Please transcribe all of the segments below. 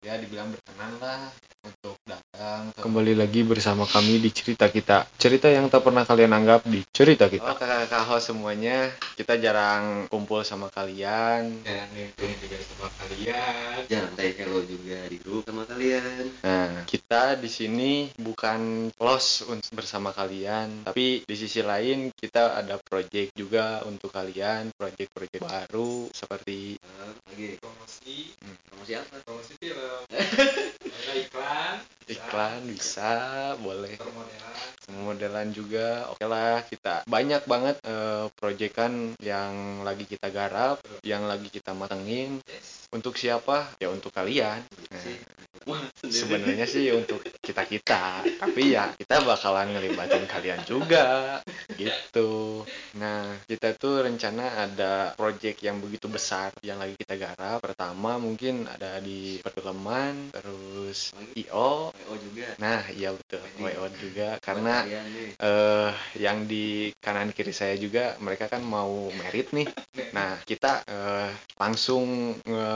ya dibilang berkenan lah untuk datang ke Kembali lagi bersama kami di cerita kita. Cerita yang tak pernah kalian anggap di cerita Oh, kita. kakak-kakak host semuanya, kita jarang kumpul sama kalian. Jarang ngitung juga sama kalian. Jangan kayak hello juga di grup sama kalian. Nah, kita di sini bukan close un- bersama kalian, tapi di sisi lain kita ada project juga untuk kalian, project-project baru seperti Nah, lagi Promosi, promosi apa? promosi film. Ada iklan, iklan bisa, boleh. Modelan juga oke lah kita banyak banget eh, proyekan yang lagi kita garap yang lagi kita matengin. Yes. untuk siapa? Ya untuk kalian. Nah, sebenarnya sih untuk kita kita tapi ya kita bakalan ngelibatin kalian juga gitu. Nah kita tuh rencana ada project yang begitu besar yang lagi kita garap. Pertama mungkin ada di perfilman terus io WO juga. nah iya betul wo juga. Buat karena eh yang di kanan kiri saya juga mereka kan mau merit nih. Nah, kita eh, langsung nge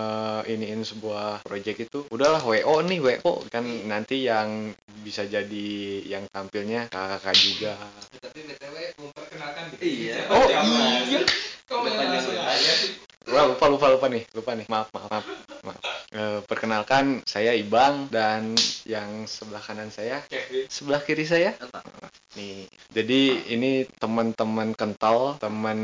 iniin sebuah project itu udahlah WO nih WO kan nanti yang bisa jadi yang tampilnya kakak juga. Tapi BTW memperkenalkan Iya. Oh, iya. Kok langsung aja sih? Wah, lupa lupa lupa nih, lupa nih. Maaf maaf maaf. maaf. Eh, perkenalkan saya Ibang dan yang sebelah kanan saya, Kevin. sebelah kiri saya nih. Jadi ini teman-teman kental, teman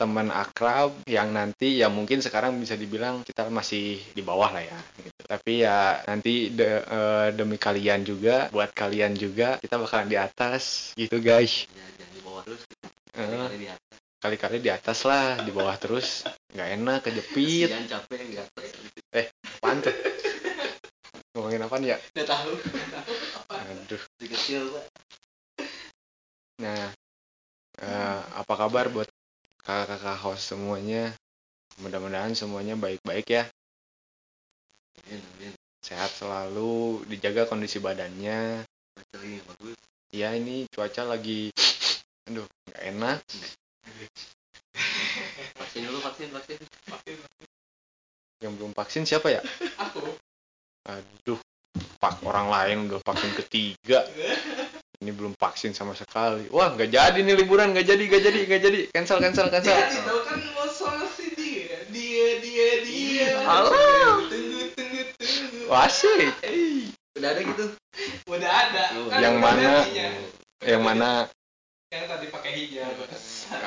teman akrab yang nanti ya mungkin sekarang bisa dibilang kita masih di bawah lah ya gitu. Tapi ya nanti de- eh, demi kalian juga, buat kalian juga kita bakalan di atas gitu guys. Ya, jangan di bawah terus. Eh, Kali di atas. Kali-kali di atas lah, di bawah terus nggak enak kejepit. Kasihan capek di atas. Apaan tuh? Ngomongin apa ya? Udah tahu. Aduh. Kecil, Pak. Nah, eh, apa kabar buat kakak-kakak host semuanya? Mudah-mudahan semuanya baik-baik ya. Amin, amin. Sehat selalu, dijaga kondisi badannya. Baca lagi yang bagus. Ya ini cuaca lagi, aduh, nggak enak. Vaksin dulu, vaksin, vaksin. Yang belum vaksin siapa ya? Aku. Aduh, pak orang lain udah vaksin ketiga. Ini belum vaksin sama sekali. Wah, nggak jadi nih liburan, nggak jadi, nggak jadi, nggak jadi. Cancel, cancel, cancel. Jadi tahu kan mau sama si dia. Dia, dia, dia. Allah. Tunggu, tunggu, tunggu. Wah, asik. Udah ada gitu. Udah ada. Oh, Kan yang mana? Yang mana? Yang tadi pakai hijab.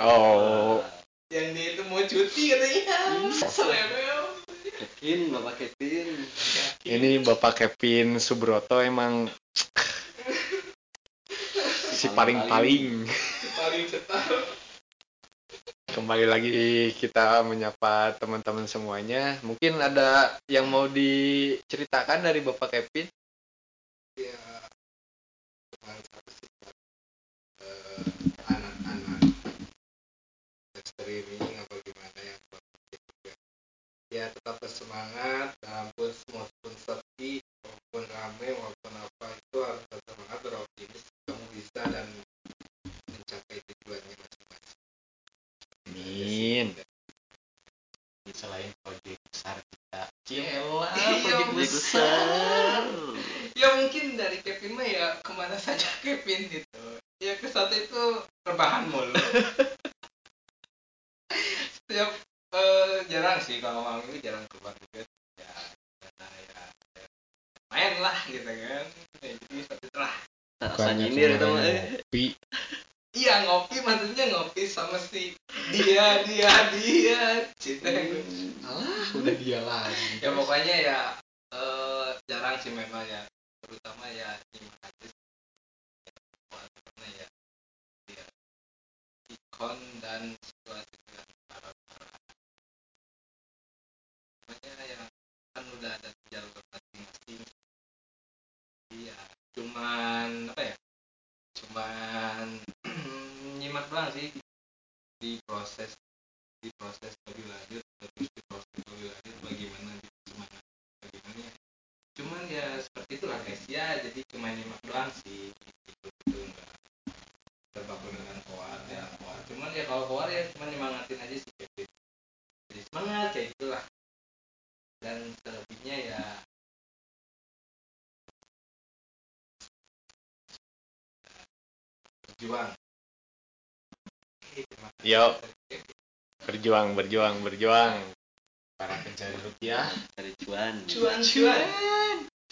Oh, Yang dia itu mau cuti katanya. Selebel. Kevin, Bapak Kevin. ini Bapak Kevin Subroto emang si paling-paling. Paling cetar. Kembali lagi kita menyapa teman-teman semuanya. Mungkin ada yang mau diceritakan dari Bapak Kevin? ya cuman satu sih buat eh, anak-anak streaming apa gimana yang buat juga ya tetap bersemangat walaupun semua pun sepi maupun rame maupun apa itu harus bersemangat beroptimis kamu bisa dan mencapai tujuannya masing-masing Amin. Selain proyek besar kita. Cielah, Iya, proyek besar. besar. ya mungkin dari Kevin mah ya ke mana saja Kevin gitu ya ke satu itu rebahan mulu setiap eh, jarang sih kalau malam ini jarang keluar juga ya karena ya, ya main lah gitu kan ya, jadi seperti itulah Rasa nyindir itu mah. eh. Ngopi. iya ngopi maksudnya ngopi sama si dia dia dia cinta Alah, udah dia lagi. ya pokoknya ya eh, jarang sih memang ya. Terutama ya aja sih. karena ya ya. Ikon dan situasi dengan para para. Pokoknya ya kan udah ada jalur masing-masing. Iya cuman apa ya? Cuman nyimak doang sih di proses di proses lebih lanjut terus di proses lebih lanjut bagaimana semangat bagaimana ya? cuman ya seperti itulah guys ya jadi cuma nyimak doang sih itu gitu, gitu enggak terpaku dengan koar ya koar cuman ya kalau koar ya cuma nyemangatin aja sih jadi, gitu. jadi semangat kayak itulah dan selebihnya ya berjuang. Yo berjuang berjuang berjuang. Para pencari rupiah. Cari cuan cuan cuan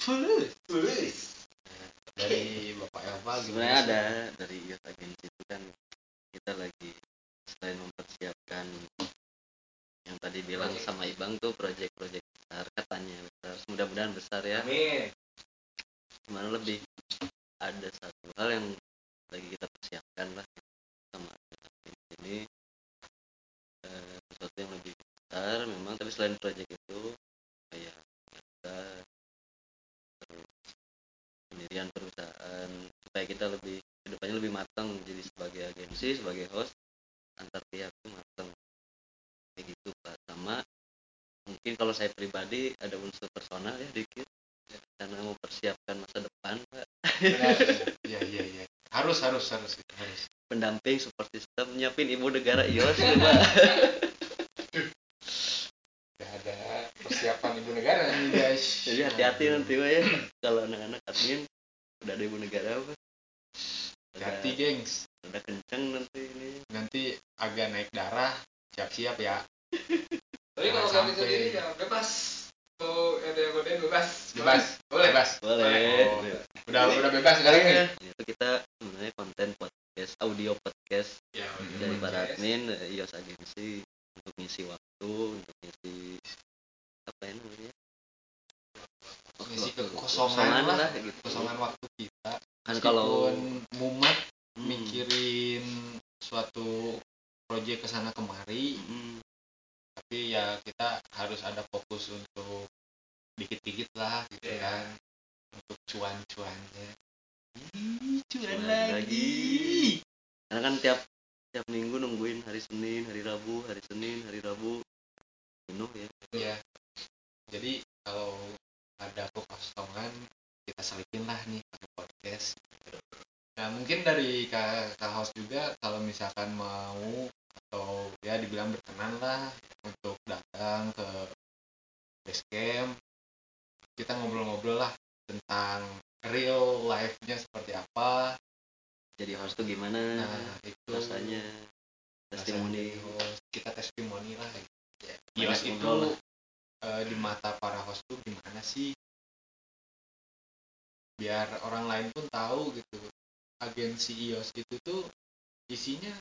fulus fulus dari bapak Eva sebenarnya ada dari youth agency itu kan kita lagi selain mempersiapkan yang tadi bilang sama Ibang tuh proyek-proyek besar katanya besar. Mudah-mudahan besar ya. Amin. Mana lebih ada satu hal yang lagi kita persiapkan lah memang tapi selain proyek itu kayak kita pendirian perusahaan supaya kita lebih ke depannya lebih matang jadi sebagai agensi sebagai host antar pihak itu matang. Kayak gitu pak. Sama mungkin kalau saya pribadi ada unsur personal ya dikit. Karena mau persiapkan masa depan pak. Iya iya iya. Harus harus harus harus. Pendamping support system nyiapin ibu negara ios ya, pak udah ada persiapan ibu negara nih guys. Jadi hati-hati nanti ya. Kalau anak-anak admin udah ada ibu negara pak. Hati gengs. udah kenceng nanti ini. Nanti agak naik darah siap-siap ya. Tapi kalau kami sampai. sendiri ya bebas. Tuh ada yang godain bebas. Bebas. Boleh bebas boleh. Oh. udah udah bebas sekarang nih itu kita sebenarnya konten podcast audio podcast. Ya dari para admin ios agensi untuk ngisi waktu untuk ngisi apa ya namanya ngisi Waktu- kekosongan lah gitu. kosongan waktu kita. Kan kalau mumet Hmm, mikirin suatu proyek ke sana kemari hmm, tapi ya kita harus ada fokus untuk dikit-dikit lah gitu Iya. kan. Untuk cuan-cuannya. Cuan lagi. lagi. karena kan tiap tiap minggu nungguin hari Senin hari Rabu hari Senin hari Rabu. Penuh ya. Ya jadi kalau ada kekosongan kita selipin lah nih pakai podcast. Nah mungkin dari kak, kak host juga kalau misalkan mau atau ya dibilang berkenan lah untuk datang ke base camp kita ngobrol-ngobrol lah tentang real life-nya seperti apa. Jadi host tuh gimana? Nah itu rasanya testimoni. host. Kita testimoni lah. Ya. Yos itu eh, di mata para host tuh gimana sih biar orang lain pun tahu gitu. Agensi iOS itu tuh isinya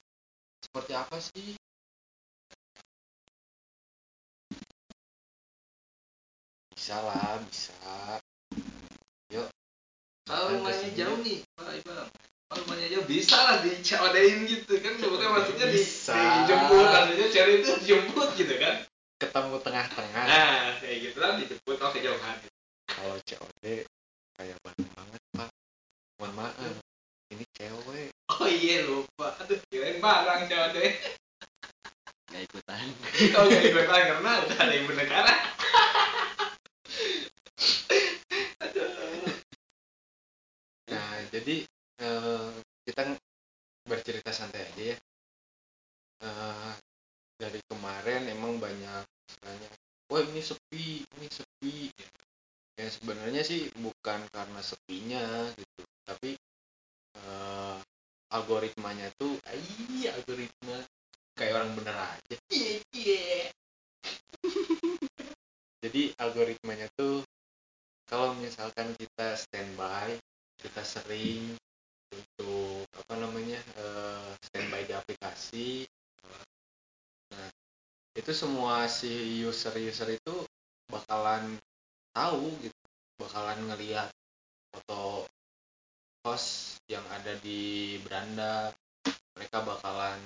seperti apa sih? Bisa lah bisa. Yuk. Kalau rumahnya jauh nih pak Ibang kalau rumahnya jauh bisa lah dicodein gitu kan. Maksudnya maksudnya di, dijemput maksudnya cari itu dijemput gitu kan. Ketemu tengah-tengah. Nah kayak gitu lah dijemput oh kejauhan. Kalau COD kayak Bandung banget pak. Mohon maaf ini cewek. Oh iya lupa. Aduh kirain barang COD nggak ikutan. Kalau nggak ikutan karena udah ada ibu negara Nah, jadi eh, kita bercerita santai aja ya. Eh, dari kemarin emang banyak istilahnya, wah ini sepi, ini sepi. Ya sebenarnya sih bukan karena sepinya gitu, tapi eh, algoritmanya tuh, iya algoritma kayak orang bener aja. Iya iya. Jadi algoritmanya tuh kalau misalkan kita standby kita sering untuk apa namanya eh, standby di aplikasi nah itu semua si user-user itu bakalan tahu gitu bakalan ngelihat foto host yang ada di beranda. Mereka bakalan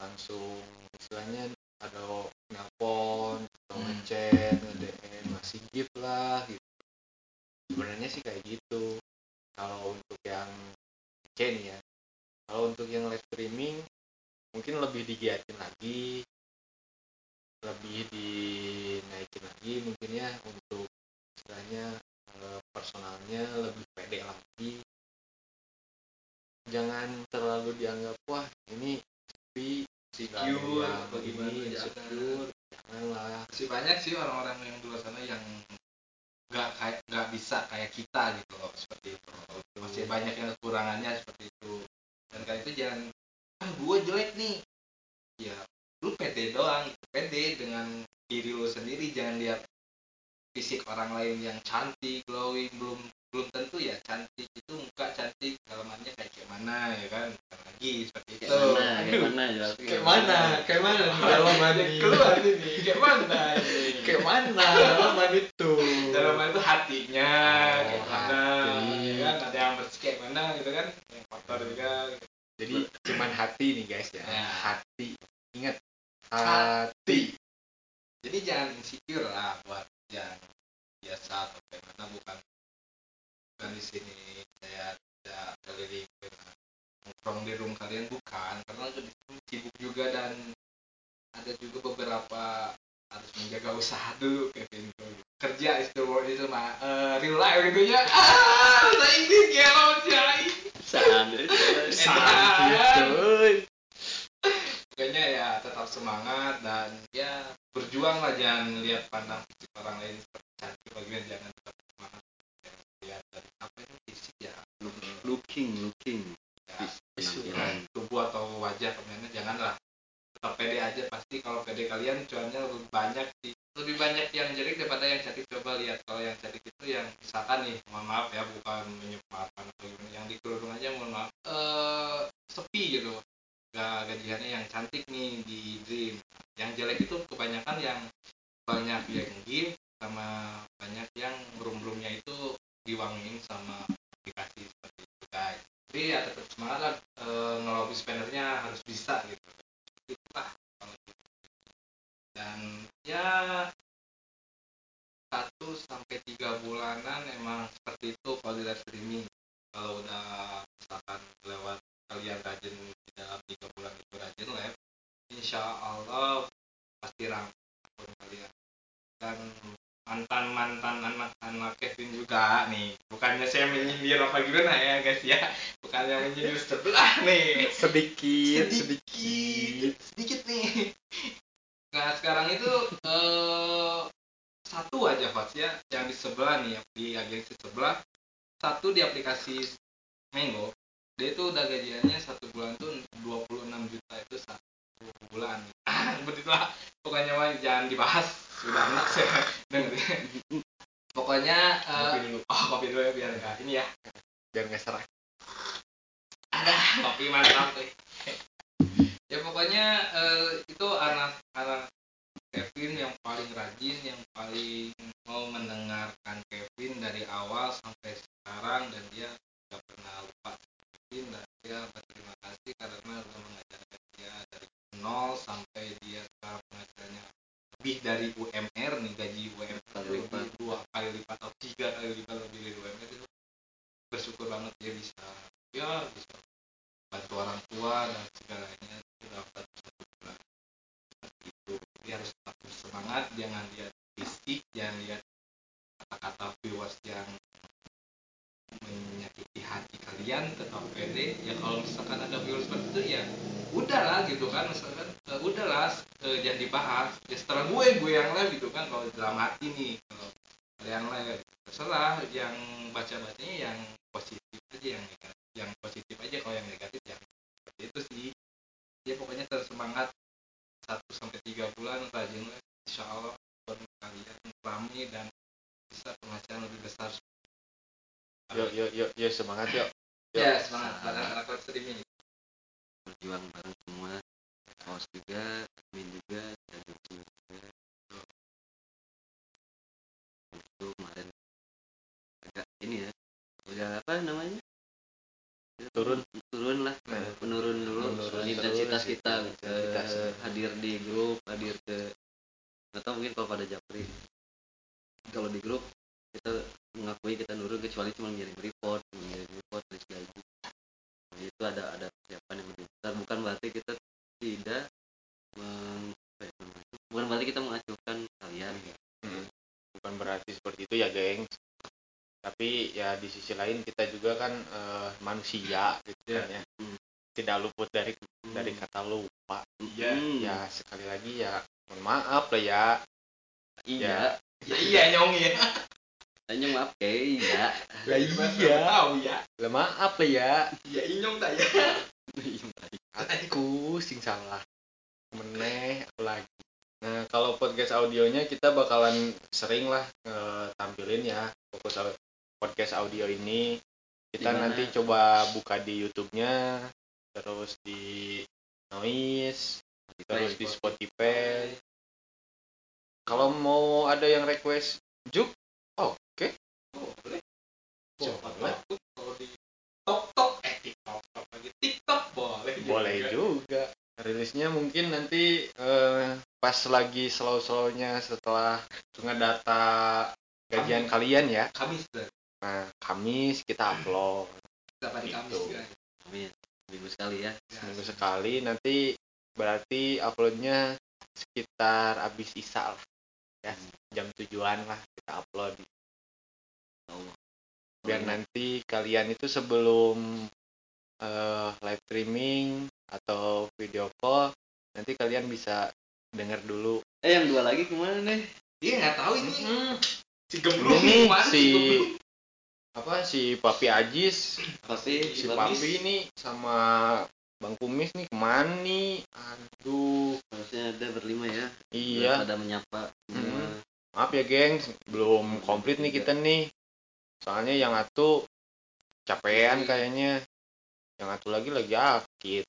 langsung istilahnya ada nelpon atau Hmm. ngechat nge-DM ngasih gift lah gitu. Sebenarnya sih kayak gitu. Kalau untuk yang C nih ya kalau untuk yang live streaming mungkin lebih digiatin lagi lebih dinaikin lagi mungkin ya untuk istilahnya eh, personalnya lebih pede lagi. Jangan terlalu dianggap wah ini sepi si yang apa gimana, ini, janganlah. Masih banyak sih orang-orang yang di luar sana yang nggak kayak nggak bisa kayak kita gitu loh seperti itu. Masih banyak yang kekurangannya seperti itu. Dan kalian itu jangan ah gue jelek nih. Ya lu pede doang pede dengan diri lu sendiri jangan lihat fisik orang lain yang cantik glowing belum belum tentu ya cantik itu muka cantik dalamannya kayak gimana ya kan Bukan lagi seperti itu kayak mana kayak Aduh, mana kayak mana kayak mana nih dalaman ini keluar ini kayak mana Kayak mana dalaman itu? dalaman itu hatinya Oh, kayak mana hati. ya kan ada yang bersih kayak mana gitu kan yang kotor juga gitu. Jadi cuman hati nih guys ya. Ya. Hati. Ingat. Hati. jadi jangan insecure lah buat yang biasa atau bagaimana bukan bukan di sini saya tidak keliling dengan nongkrong di room kalian bukan karena di sini sibuk juga dan ada juga beberapa harus menjaga usaha dulu Kevin tuh kerja itu itu mah eh, real life gitu ya ah saya ini gelo jai Saan. Edan. Cuy. Pokoknya ya tetap semangat dan ya berjuang lah jangan lihat pandang orang lain. Seperti cantik bagian jangan semangat lihat dari apa itu fisik ya. Looking looking. Ya penampilan tubuh atau wajah kemudian janganlah. Tetap pede aja pasti kalau pede kalian cuannya lebih banyak sih lebih banyak yang jelek daripada yang cantik. Coba lihat kalau yang cantik itu yang misalkan nih mohon maaf ya bukan menyebarkan atau gimana yang di kerudung aja mohon maaf eh sepi gitu gak gajiannya yang cantik nih di dream yang jelek itu kebanyakan yang banyak yang game sama banyak yang belum-belumnya itu diwangiin sama aplikasi seperti itu guys. Jadi ya tetap semangat lah e, ngelobi spendernya harus bisa gitu itulah kalau gitu. dan ya satu sampai tiga bulanan emang seperti itu kalau di live streaming kalau udah misalkan lewat kalian rajin di dalam tiga bulan itu rajin live insya Allah pasti rangkap akun kalian dan mantan mantan anak-anak Kevin juga nih bukannya saya menyindir apa gimana ya guys ya bukannya menyindir sebelah nih Sedikit, sedikit sedikit nih nah sekarang itu eh, satu aja Fats ya yang di sebelah nih yang di agensi sebelah satu di aplikasi Mango dia itu udah gajiannya satu bulan tuh 26 juta itu satu bulan. Begitulah pokoknya mah jangan dibahas. Sudah enak saya dengerin pokoknya eh, Kopi dulu. oh kopi dulu ya biar enggak ini ya. Biar nggak serak. ada kopi mantap tuh ya pokoknya eh, itu anak anak Kevin yang paling rajin yang paling mau mendengarkan Kevin dari awal sampai sekarang dan dia tidak pernah lupa dan dia berterima kasih karena udah mengajarkan dia dari nol sampai dia sekarang pengajarannya lebih dari UMR nih gaji UMR lebih dua kali lipat atau tiga kali lipat lebih dari UMR itu bersyukur banget dia bisa ya bisa bantu orang tua dan segalanya itu dapat satu bulan Seperti itu dia harus tetap bersemangat jangan lihat fisik jangan lihat kata-kata viewers yang menyakiti hati kalian tetap pede ya kalau misalkan ada viewers seperti itu ya udahlah gitu kan misalkan eh, udahlah eh, jangan dibahas. Ya setelah gue gue yang live gitu kan kalau dalam hati nih kalau kalian live terserah yang baca bacanya yang positif aja yang negatif yang positif aja kalau yang negatif ya seperti itu sih ya pokoknya terus semangat satu sampai tiga bulan rajin live insya Allah buat kalian rame dan bisa penghasilan lebih besar Yuk, yuk, yuk, yuk semangat yuk. ya semangat anak-anak live streaming berjuang bareng semua kaos juga admin juga dan juga itu kemarin agak ini ya udah apa namanya Turun. turun lah Nah, menurun dulu menurun intensitas terus kita gitu, ke intensitasnya. hadir di grup hadir ke nggak tahu mungkin kalau pada japri. Kalau di grup kita mengakui kita nurun kecuali cuma ngirim report ngirim report list gaji Nah, itu ada ada persiapan yang lebih besar. Bukan berarti kita tidak meng, ya bukan berarti kita mengacuhkan kalian. Ya Hmm. Bukan berarti seperti itu ya, geng. Tapi ya di sisi lain kita juga kan eh, manusia gitu kan ya. Hmm. Tidak luput dari dari Hmm. kata lupa. iya Hmm. Ya sekali lagi ya mohon maaf lah ya. iya ya iya nyong ya hanya maaf kayak iya. Lah tahu ya. Lah maaf lah ya. ya inyong tak ya. Iya, aku sing salah. Meneh aku lagi. Nah kalau podcast audionya kita bakalan sering lah eh, tampilin ya. Fokus podcast audio ini. Kita Di mana? nanti coba buka di YouTube-nya terus di Noise terus di Spotify. Kalau mau ada yang request Juk? Oke boleh Kalau di TikTok eh TikTok lagi TikTok boleh boleh juga rilisnya mungkin nanti eh, pas lagi slow-slownya setelah ngedata gajian Kamis. kalian ya Kamis berarti nah Kamis kita upload setiap hari Kamis Gitu. Amin. Minggu sekali ya. Ya, seminggu sekali nanti berarti uploadnya sekitar abis isa lah ya jam tujuan lah kita upload Allah. Biar nanti kalian itu sebelum eh, live streaming atau video call nanti kalian bisa denger dulu. Eh yang dua lagi ke mana nih? dia nggak tahu ini. Hmm, si gemblung ini mana si gemblung? apa si Papi Ajis Tapi si Papi. Ini sama Bang Kumis nih ke mana nih? Aduh. Harusnya ada berlima ya. iya. Pada menyapa semua. maaf ya geng belum komplit nih kita nih soalnya yang atu capean kayaknya. Yang atu lagi lagi akit.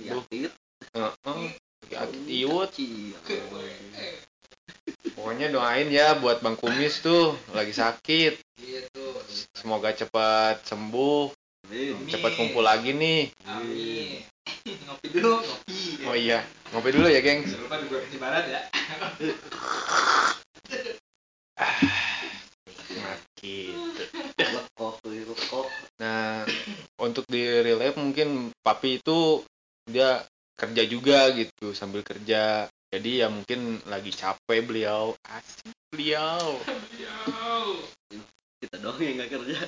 Heeh, lagi akit iut. Iya. pokoknya doain ya buat Bang Kumis tuh lagi sakit. Gitu semoga cepat sembuh. Amin. Cepat kumpul lagi nih. Amin. Ngopi dulu ngopi. Oh iya ngopi dulu ya geng jangan lupa di Barat ya gitu. Nah, untuk di real life mungkin papi itu dia kerja juga gitu sambil kerja. Jadi ya mungkin lagi capek beliau. Asik beliau. Beliau. Kita doang yang nggak kerja.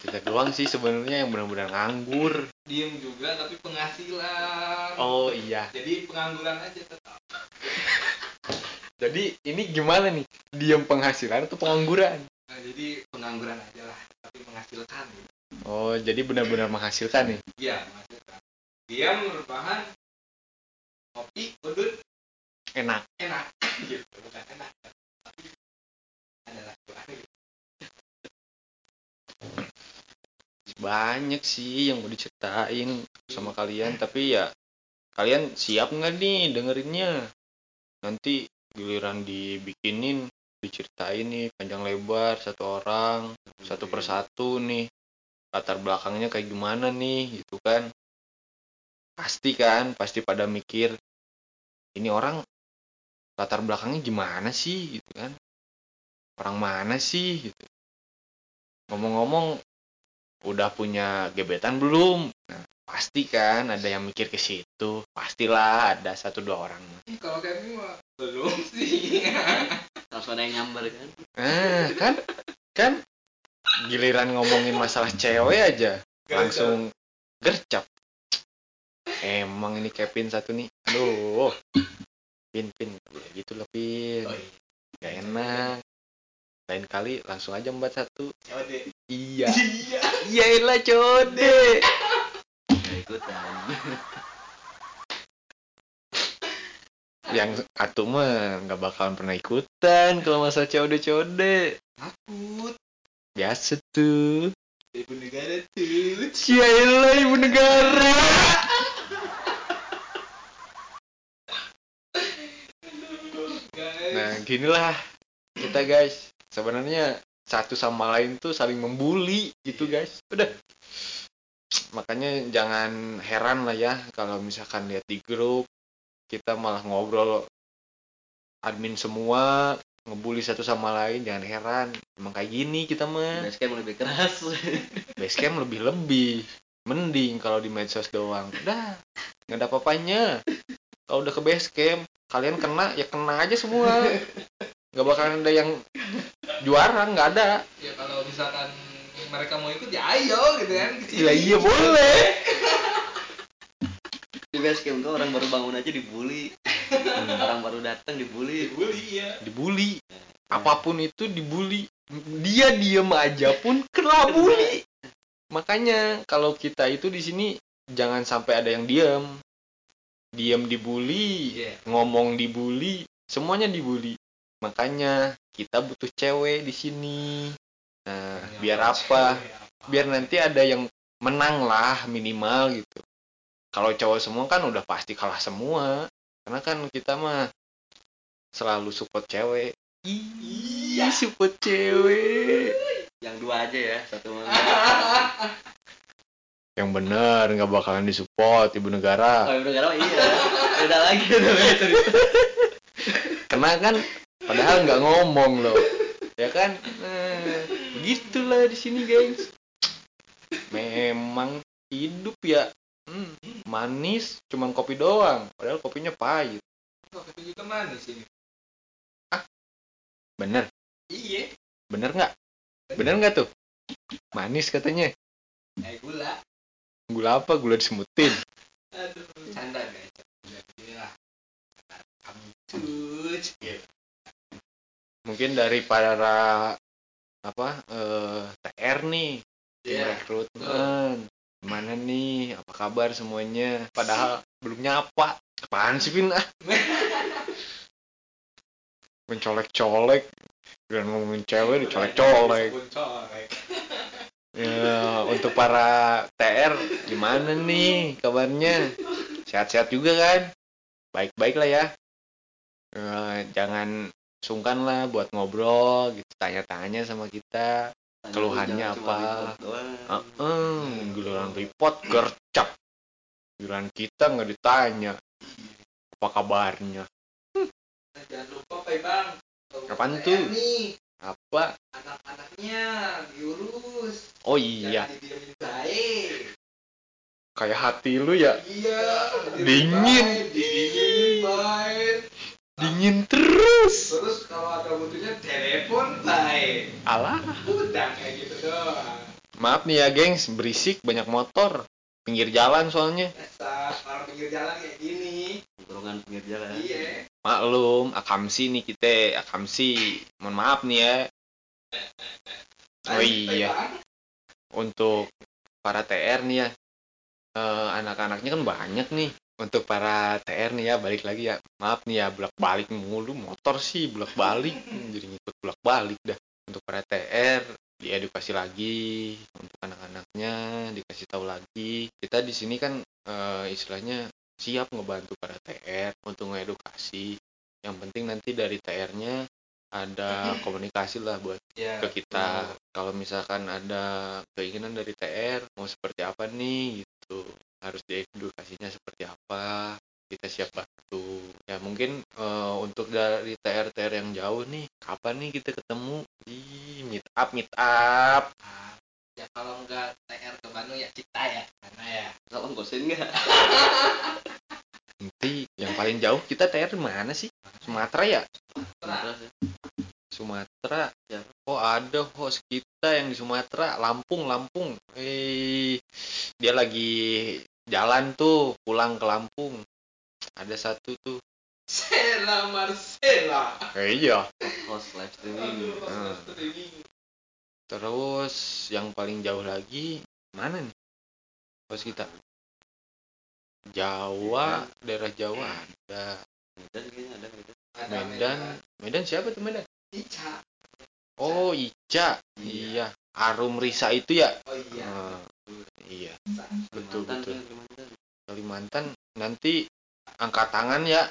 Kita doang sih sebenarnya yang benar-benar nganggur. diem juga tapi penghasilan Oh iya. jadi pengangguran aja tetap Jadi ini gimana nih? Diam penghasilan atau pengangguran? Nah, jadi pengangguran aja lah tapi menghasilkan gitu. Oh, jadi benar-benar menghasilkan nih. iya menghasilkan dia merupakan kopi udut Enak. enak gitu bukan enak tapi adalah gitu. Banyak sih yang mau diceritain sama kalian, tapi ya kalian siap nggak nih dengerinnya? Nanti giliran dibikinin, diceritain nih panjang lebar satu orang, satu persatu nih latar belakangnya kayak gimana nih gitu kan? Pasti kan, pasti pada mikir ini orang latar belakangnya gimana sih gitu kan? Orang mana sih gitu. Ngomong-ngomong udah punya gebetan belum? Nah, pasti kan ada yang mikir ke situ. Pastilah ada satu dua orang. Kalau kayak mah belum sih Harus ada yang nyamber kan. Nah, kan kan giliran ngomongin masalah cewek aja langsung gercep. Emang ini Kevin satu nih. Aduh. Pin pin boleh gitu loh Pin. Oh, iya. Gak enak. Lain kali langsung aja mbak satu. ya udah Iya. iya Iya lah code. Nggak ikutan. Yang atu mah nggak bakalan pernah ikutan kalau masalah code-code. takut Biasa tuh. ibu negara tuh Cialah ibu negara. Nah, ginilah kita guys. Sebenarnya satu sama lain tuh saling membuli gitu guys. Udah. Makanya jangan heran lah ya kalau misalkan lihat di grup kita malah ngobrol admin semua ngebully satu sama lain jangan heran. Emang kayak gini kita mah. Basecamp lebih keras. basecamp lebih lebih. Mending kalau di medsos doang. Udah nggak ada apa-apanya. Kalau udah ke basecamp kalian kena ya kena aja semua. Nggak bakalan ada yang juara nggak ada. Ya kalau misalkan mereka mau ikut ya ayo gitu kan. Ya iya boleh Di basecamp tuh orang baru bangun aja dibully. Orang baru datang dibully. bully ya dibully. Apa pun itu dibully. Dia diem aja pun kena bully makanya kalau kita itu di sini jangan sampai ada yang diem. Diem dibully Iya. ngomong dibully semuanya dibully. Makanya kita butuh cewek di sini. Nah biar apa? biar nanti ada yang menang lah minimal gitu kalau cowok semua kan udah pasti kalah semua. Karena kan kita mah selalu support cewek. Iya. Support cewek. Yang dua aja ya satu mana yang bener nggak bakalan disupport ibu negara. Oh ibu negara mah iya. Beda lagi tuh cerita karena kan padahal nggak ngomong loh. Ya kan? Eh, begitulah di sini guys memang hidup ya hmm, manis cuman kopi doang padahal kopinya pahit kopi juga manis ini? bener Iya. bener nggak bener nggak tuh manis katanya Kayak gula. gula apa gula disemutin Aduh. Canda guys. Gitu. mungkin dari para apa eh, TR nih Iya. rekrutmen gimana nih? Apa kabar semuanya? Padahal belum nyapa apaan sih Vin? Ah. Mencolek-colek. Dan ngomongin cewek dicolek-colek. Ya untuk para TR gimana nih kabarnya? Sehat-sehat juga kan? Baik-baik lah ya. Eh, jangan sungkan lah buat ngobrol gitu. Tanya-tanya sama kita Keluhannya apa? doang. Heeh, giliran report gercep. Giliran kita nggak ditanya apa kabarnya. Jangan lupa Pak Bang. PR tuh? Nih, Apa? anak-anaknya diurus. Oh iya, baik. kayak hati lu ya Iya. Dingin. Dingin baik. Dingin terus. Terus kalau ada butuhnya telepon baik. Alah, Udah kayak gitu doang. maaf nih ya, gengs, berisik banyak motor. Pinggir jalan soalnya. Biasa orang pinggir jalan kayak gini. Tongkrongan pinggir jalan Iya. Maklum, akamsi nih kita, akamsi. Mohon maaf nih ya. Oh iya. untuk para TR nih ya eh, anak-anaknya kan banyak nih. Untuk para TR nih ya balik lagi ya. Maaf nih ya bolak balik mulu. Motor sih bolak balik jadi ngikut bolak balik dah. Untuk para TR diedukasi lagi. Untuk anak-anaknya dikasih tahu lagi. Kita di sini kan eh, istilahnya siap ngebantu para TR untuk ngedukasi yang penting nanti dari TR-nya ada komunikasi lah buat Iya. ke kita. kalau misalkan ada keinginan dari TR mau seperti apa nih gitu harus diedukasinya seperti apa kita siap bantu ya mungkin eh, untuk dari TR TR yang jauh nih kapan nih kita ketemu di meet up meet up Ya kalau nggak TR ke Bandung ya kita ya. Karena ya. Salam kosin nggak? nanti yang paling jauh kita TR mana sih Sumatera ya Terus. Sumatera ya oh ada host kita yang di Sumatera Lampung Lampung eh dia lagi jalan tuh pulang ke Lampung ada satu tuh Sela Marcela. eh, iya Host live streaming. Aduh, Hmm. streaming. terus yang paling jauh lagi mana nih host kita Jawa daerah Jawa ada Medan kayaknya ada Medan. Ada Medan Medan siapa tuh Medan Ica. Oh Ica. Iya. Arum Risa itu ya? Oh iya. Ah, iya. Betul Kalimantan betul. Kalimantan. Kalimantan nanti angkat tangan ya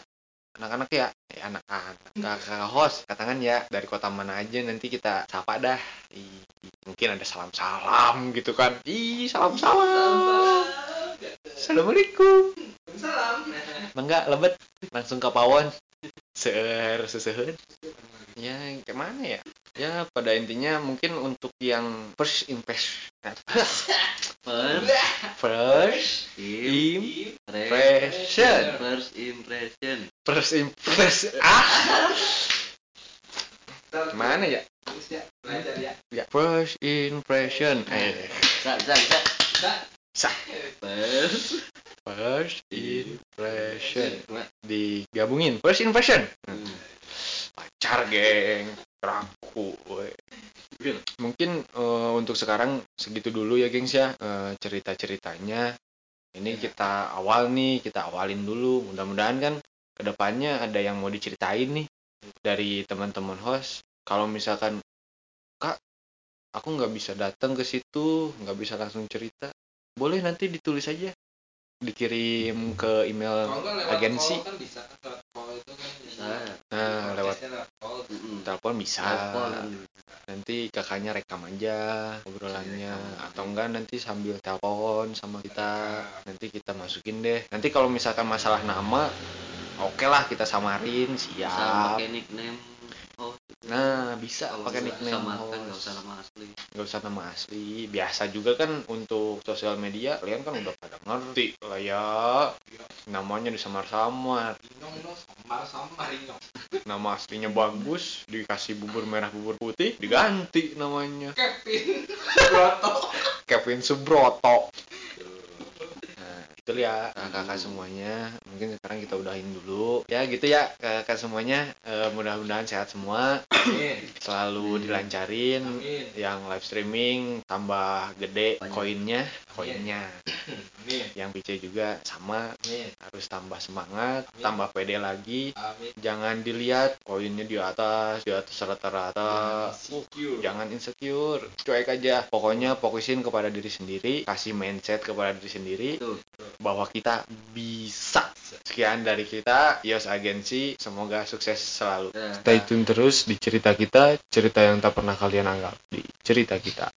anak-anak ya. Eh, anak-anak kakak host angkat tangan ya. Dari kota mana aja nanti kita sapa dah. Ih, mungkin ada salam-salam gitu kan. Ih salam-salam. Assalamualaikum. Salam. enggak lebet langsung ke pawon. Seer sesehen ya kayak mana ya ya pada intinya mungkin untuk yang first impression First impression. First impression. first impression ah Mana ya? Ya, first impression eh. First. first impression digabungin first impression Hmm. pacar geng raku we. mungkin eh, untuk sekarang segitu dulu ya gengs ya. Cerita ceritanya ini Iya. kita awal nih kita awalin dulu. Mudah-mudahan kan ke depannya ada yang mau diceritain nih dari teman-teman host. Kalau misalkan kak aku nggak bisa datang ke situ nggak bisa langsung cerita boleh nanti ditulis aja dikirim ke email agensi. kan bisa kan lewat call itu kan bisa nah lewat podcastnya Mm-mm. telepon bisa. Telepon nanti kakaknya rekam aja obrolannya. Rekam. atau enggak nanti sambil telepon sama kita. Nanti kita masukin deh. Nanti kalau misalkan masalah nama oke lah kita samarin. Bisa siap. pakai nickname oh nah bisa kalau pakai nickname samakan nggak usah nama asli. Nggak usah nama asli. Biasa juga kan untuk sosial media kalian kan udah pada ngerti lah ya. Namanya disamar-samar. Inyong nama aslinya bagus dikasih bubur merah bubur putih diganti namanya. Kevin. Broto Kevin Subroto nah itu ya kakak semuanya mungkin sekarang kita udahin dulu. Ya gitu ya kakak semuanya. Eh, mudah-mudahan sehat semua. Amin. Selalu dilancarin amin. yang live streaming tambah gede Banyak. koinnya koinnya. Amin. Yang PC juga sama. Amin. Harus tambah semangat Amin. tambah pede lagi. Amin. Jangan dilihat koinnya di atas di atas rata-rata. Jangan insecure. Cuek aja. Pokoknya fokusin kepada diri sendiri kasih mindset kepada diri sendiri. Betul. Bahwa kita bisa sekian dari kita Yos Agensi semoga sukses selalu Ya. Stay tune terus di cerita kita, cerita yang tak pernah kalian anggap di cerita kita.